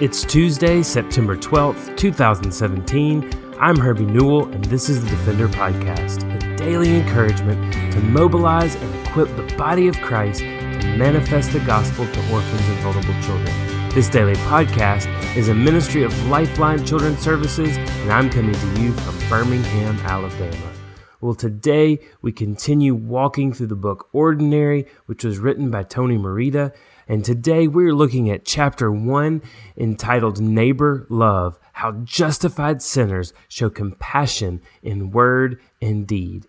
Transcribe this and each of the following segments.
It's Tuesday, September 12th, 2017. I'm Herbie Newell, and this is the Defender Podcast, a daily encouragement to mobilize and equip the body of Christ to manifest the gospel to orphans and vulnerable children. This daily podcast is a ministry of Lifeline Children's Services, and I'm coming to you from Birmingham, Alabama. Well, today we continue walking through the book Ordinary, which was written by Tony Merida. And today we're looking at chapter one entitled Neighbor Love How Justified Sinners Show Compassion in Word and Deed.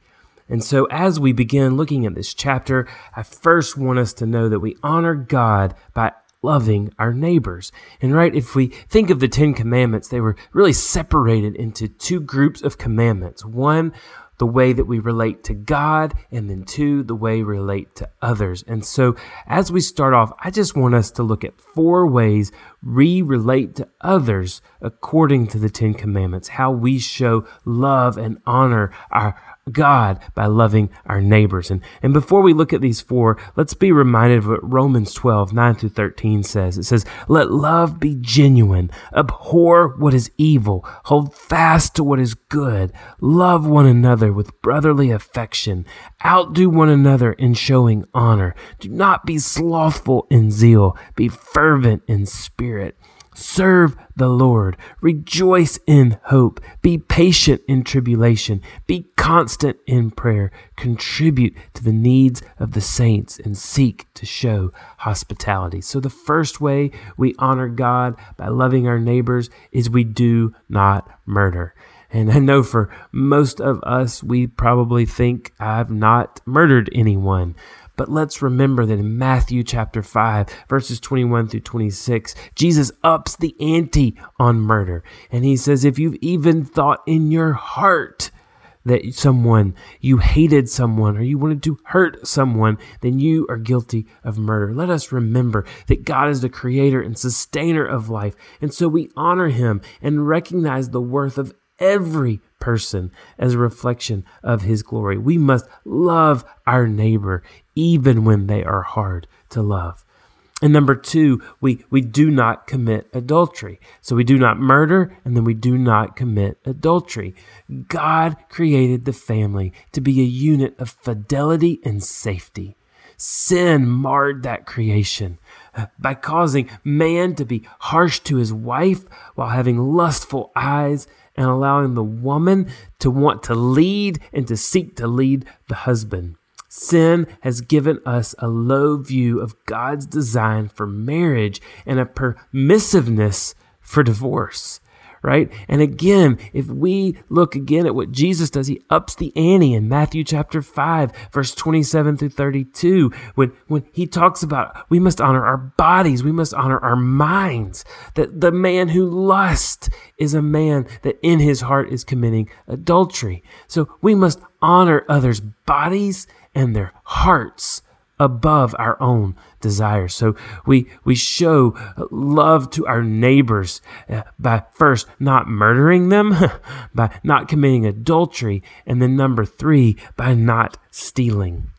And so, as we begin looking at this chapter, I first want us to know that we honor God by loving our neighbors. And right, if we think of the Ten Commandments, they were really separated into two groups of commandments. One the way that we relate to God, and then two, the way we relate to others. And so, as we start off, I just want us to look at four ways we relate to others according to the Ten Commandments, how we show love and honor our God by loving our neighbors. And, and before we look at these four, let's be reminded of what Romans 12, 9 through 13 says. It says, Let love be genuine, abhor what is evil, hold fast to what is good, love one another with brotherly affection, outdo one another in showing honor. Do not be slothful in zeal, be fervent in spirit. Serve the Lord. Rejoice in hope. Be patient in tribulation. Be constant in prayer. Contribute to the needs of the saints and seek to show hospitality. So, the first way we honor God by loving our neighbors is we do not murder. And I know for most of us, we probably think I've not murdered anyone. But let's remember that in Matthew chapter 5, verses 21 through 26, Jesus ups the ante on murder. And he says, If you've even thought in your heart that someone, you hated someone, or you wanted to hurt someone, then you are guilty of murder. Let us remember that God is the creator and sustainer of life. And so we honor him and recognize the worth of every person as a reflection of his glory. We must love our neighbor even when they are hard to love. And number two, we, we do not commit adultery. So we do not murder and then we do not commit adultery. God created the family to be a unit of fidelity and safety. Sin marred that creation by causing man to be harsh to his wife while having lustful eyes and allowing the woman to want to lead and to seek to lead the husband. Sin has given us a low view of God's design for marriage and a permissiveness for divorce right? And again, if we look again at what Jesus does, he ups the ante in Matthew chapter 5, verse 27 through 32, when, when he talks about we must honor our bodies, we must honor our minds, that the man who lusts is a man that in his heart is committing adultery. So we must honor others' bodies and their hearts above our own desires. So we we show love to our neighbors uh, by first not murdering them, by not committing adultery, and then number 3 by not stealing.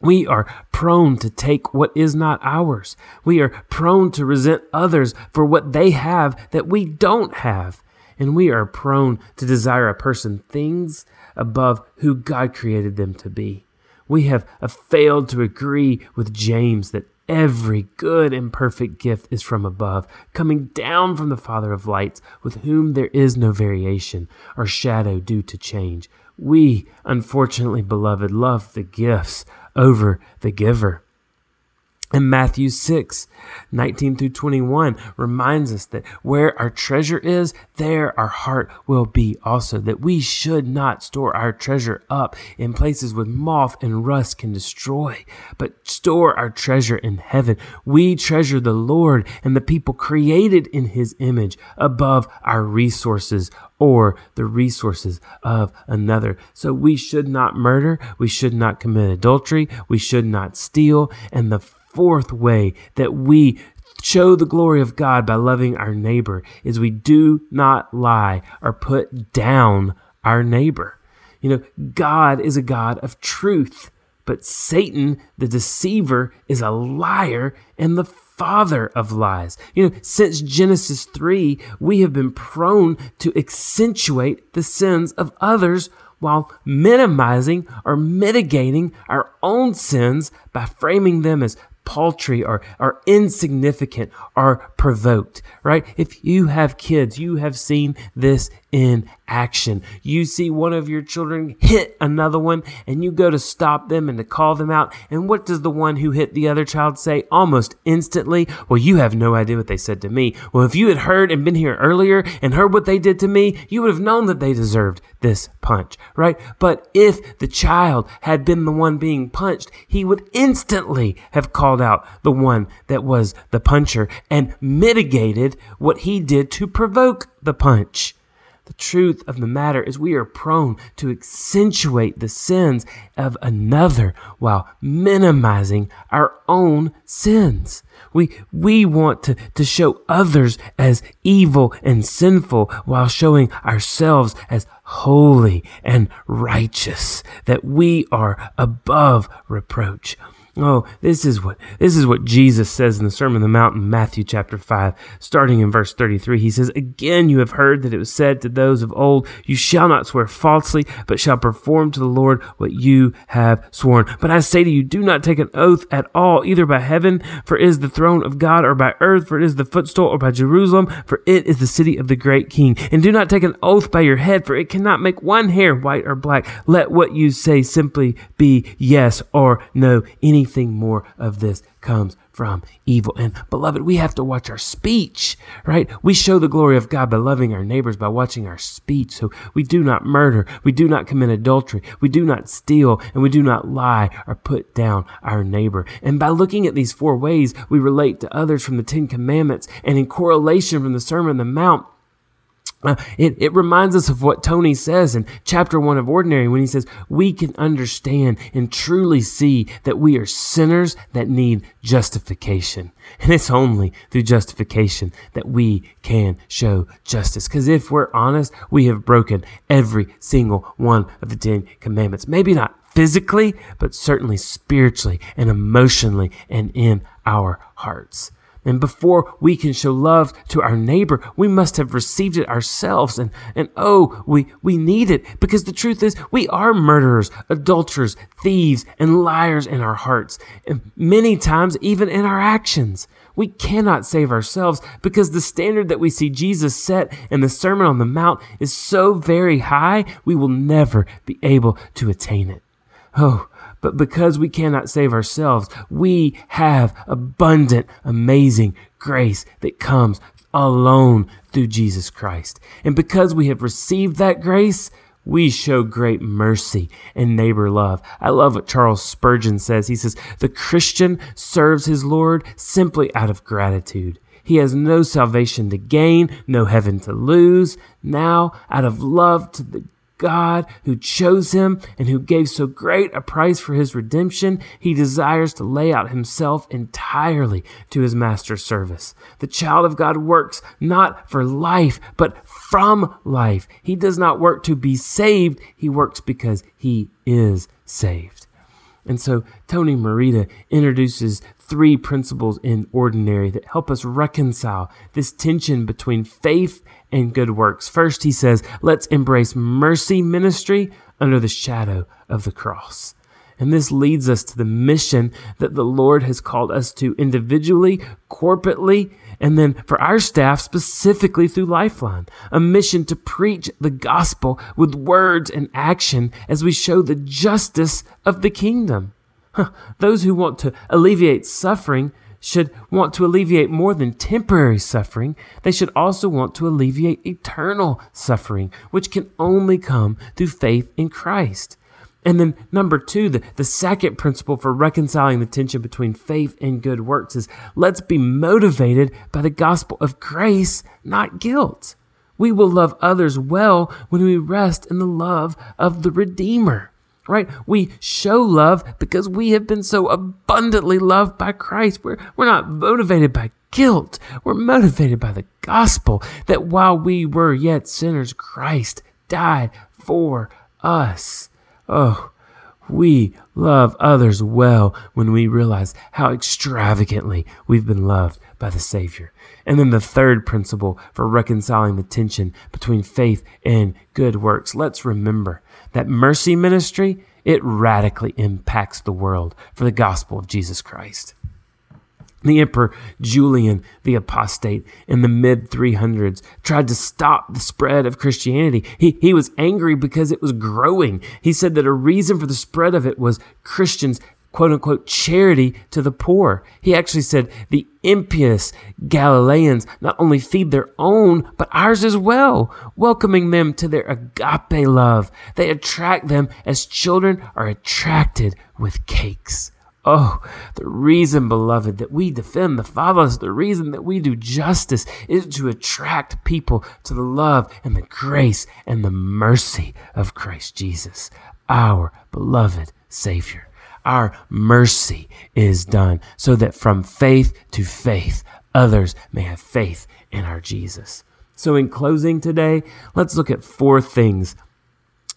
We are prone to take what is not ours. We are prone to resent others for what they have that we don't have. And we are prone to desire a person things above who God created them to be we have uh, failed to agree with James that every good and perfect gift is from above, coming down from the Father of lights, with whom there is no variation or shadow due to change. We, unfortunately, beloved, love the gifts over the giver. And Matthew 6, 19 through 21 reminds us that where our treasure is, there our heart will be also. That we should not store our treasure up in places with moth and rust can destroy, but store our treasure in heaven. We treasure the Lord and the people created in his image above our resources or the resources of another. So we should not murder. We should not commit adultery. We should not steal. And the fourth way that we show the glory of God by loving our neighbor is we do not lie or put down our neighbor. You know, God is a God of truth, but Satan, the deceiver, is a liar and the father of lies. You know, since Genesis 3, we have been prone to accentuate the sins of others while minimizing or mitigating our own sins by framing them as paltry or, or insignificant or provoked, right? If you have kids, you have seen this in action. You see one of your children hit another one and you go to stop them and to call them out. And what does the one who hit the other child say almost instantly? Well, you have no idea what they said to me. Well, if you had heard and been here earlier and heard what they did to me, you would have known that they deserved this punch, right? But if the child had been the one being punched, he would instantly have called out the one that was the puncher and mitigated what he did to provoke the punch. The truth of the matter is, we are prone to accentuate the sins of another while minimizing our own sins. We, we want to, to show others as evil and sinful while showing ourselves as holy and righteous, that we are above reproach. Oh, this is what this is what Jesus says in the Sermon on the Mount in Matthew chapter 5, starting in verse 33. He says, Again you have heard that it was said to those of old, You shall not swear falsely, but shall perform to the Lord what you have sworn. But I say to you, do not take an oath at all, either by heaven, for it is the throne of God, or by earth, for it is the footstool, or by Jerusalem, for it is the city of the great king. And do not take an oath by your head, for it cannot make one hair white or black. Let what you say simply be yes or no. Any anything more of this comes from evil. And beloved, we have to watch our speech, right? We show the glory of God by loving our neighbors, by watching our speech. So we do not murder, we do not commit adultery, we do not steal, and we do not lie or put down our neighbor. And by looking at these four ways, we relate to others from the Ten Commandments and in correlation from the Sermon on the Mount uh, it, it reminds us of what Tony says in chapter one of Ordinary when he says, We can understand and truly see that we are sinners that need justification. And it's only through justification that we can show justice. Because if we're honest, we have broken every single one of the Ten Commandments. Maybe not physically, but certainly spiritually and emotionally and in our hearts. And before we can show love to our neighbor, we must have received it ourselves. And, and oh, we, we need it because the truth is we are murderers, adulterers, thieves, and liars in our hearts. And many times, even in our actions. We cannot save ourselves because the standard that we see Jesus set in the Sermon on the Mount is so very high, we will never be able to attain it. Oh, but because we cannot save ourselves, we have abundant, amazing grace that comes alone through Jesus Christ. And because we have received that grace, we show great mercy and neighbor love. I love what Charles Spurgeon says. He says, The Christian serves his Lord simply out of gratitude. He has no salvation to gain, no heaven to lose. Now, out of love to the God who chose him and who gave so great a price for his redemption, he desires to lay out himself entirely to his master's service. The child of God works not for life, but from life. He does not work to be saved, he works because he is saved. And so Tony Merida introduces three principles in ordinary that help us reconcile this tension between faith and good works. First, he says, let's embrace mercy ministry under the shadow of the cross. And this leads us to the mission that the Lord has called us to individually, corporately, and then for our staff specifically through Lifeline, a mission to preach the gospel with words and action as we show the justice of the kingdom. Huh. Those who want to alleviate suffering should want to alleviate more than temporary suffering, they should also want to alleviate eternal suffering, which can only come through faith in Christ. And then, number two, the, the second principle for reconciling the tension between faith and good works is let's be motivated by the gospel of grace, not guilt. We will love others well when we rest in the love of the Redeemer right? We show love because we have been so abundantly loved by Christ. We're, we're not motivated by guilt. We're motivated by the gospel that while we were yet sinners, Christ died for us. Oh, We love others well when we realize how extravagantly we've been loved by the Savior. And then the third principle for reconciling the tension between faith and good works. Let's remember that mercy ministry, it radically impacts the world for the gospel of Jesus Christ. The Emperor Julian the Apostate in the mid 300s tried to stop the spread of Christianity. He, he was angry because it was growing. He said that a reason for the spread of it was Christians quote unquote charity to the poor. He actually said the impious Galileans not only feed their own, but ours as well, welcoming them to their agape love. They attract them as children are attracted with cakes. Oh, the reason, beloved, that we defend the fatherless, the reason that we do justice is to attract people to the love and the grace and the mercy of Christ Jesus, our beloved Savior. Our mercy is done so that from faith to faith, others may have faith in our Jesus. So, in closing today, let's look at four things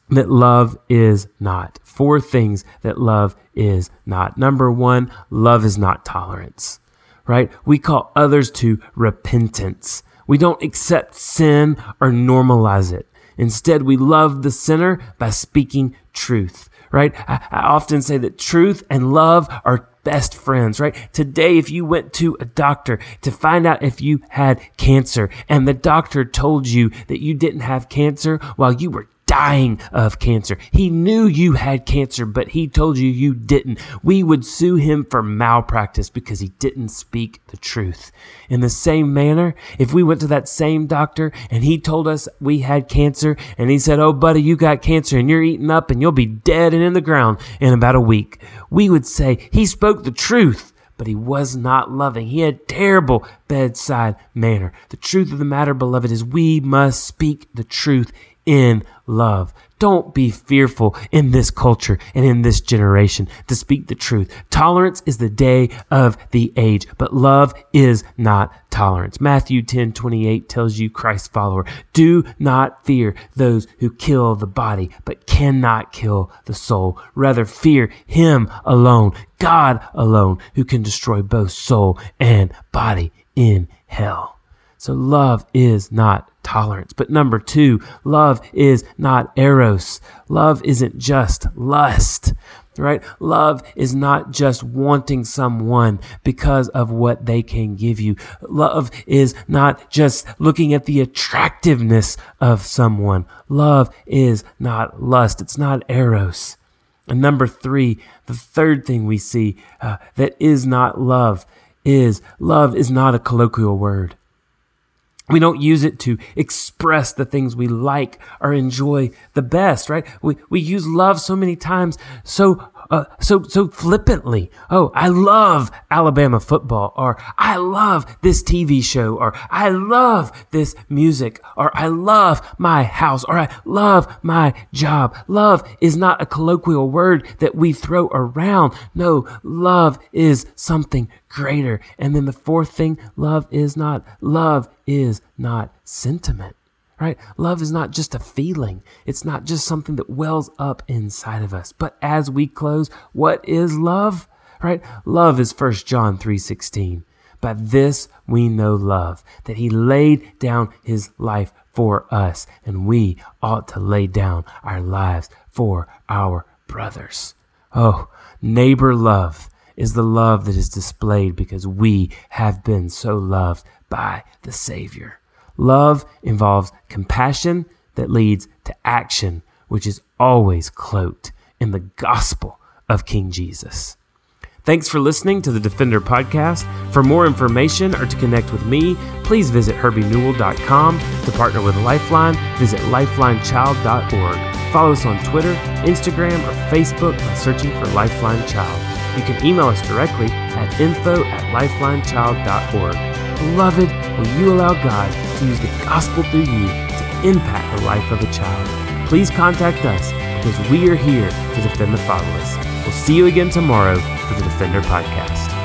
that love is not. Four things that love is not. Number one, love is not tolerance, right? We call others to repentance. We don't accept sin or normalize it. Instead, we love the sinner by speaking truth, right? I, I often say that truth and love are best friends, right? Today, if you went to a doctor to find out if you had cancer and the doctor told you that you didn't have cancer while you were dying of cancer. He knew you had cancer, but he told you you didn't. We would sue him for malpractice because he didn't speak the truth. In the same manner, if we went to that same doctor and he told us we had cancer and he said, Oh, buddy, you got cancer and you're eating up and you'll be dead and in the ground in about a week, we would say he spoke the truth but he was not loving. He had terrible bedside manner. The truth of the matter, beloved, is we must speak the truth in love. Don't be fearful in this culture and in this generation to speak the truth. Tolerance is the day of the age, but love is not tolerance. Matthew 10 28 tells you, Christ follower, do not fear those who kill the body, but cannot kill the soul. Rather, fear him alone, God alone, who can destroy both soul and body in hell. So love is not tolerance. But number two, love is not eros. Love isn't just lust, right? Love is not just wanting someone because of what they can give you. Love is not just looking at the attractiveness of someone. Love is not lust. It's not eros. And number three, the third thing we see uh, that is not love is love is not a colloquial word. We don't use it to express the things we like or enjoy the best, right? We, we use love so many times so uh, so so flippantly. Oh, I love Alabama football, or I love this TV show, or I love this music, or I love my house, or I love my job. Love is not a colloquial word that we throw around. No, love is something greater. And then the fourth thing, love is not love is not sentiment right? Love is not just a feeling. It's not just something that wells up inside of us. But as we close, what is love? Right? Love is 1 John 3:16. By this we know love, that he laid down his life for us, and we ought to lay down our lives for our brothers. Oh, neighbor love is the love that is displayed because we have been so loved by the Savior. Love involves compassion that leads to action, which is always cloaked in the gospel of King Jesus. Thanks for listening to the Defender Podcast. For more information or to connect with me, please visit herbienewell.com. To partner with Lifeline, visit lifelinechild.org. Follow us on Twitter, Instagram, or Facebook by searching for Lifeline Child. You can email us directly at info at lifelinechild.org. Beloved, will you allow God use the gospel through you to impact the life of a child? Please contact us because we are here to defend the fatherless. We'll see you again tomorrow for the Defender Podcast.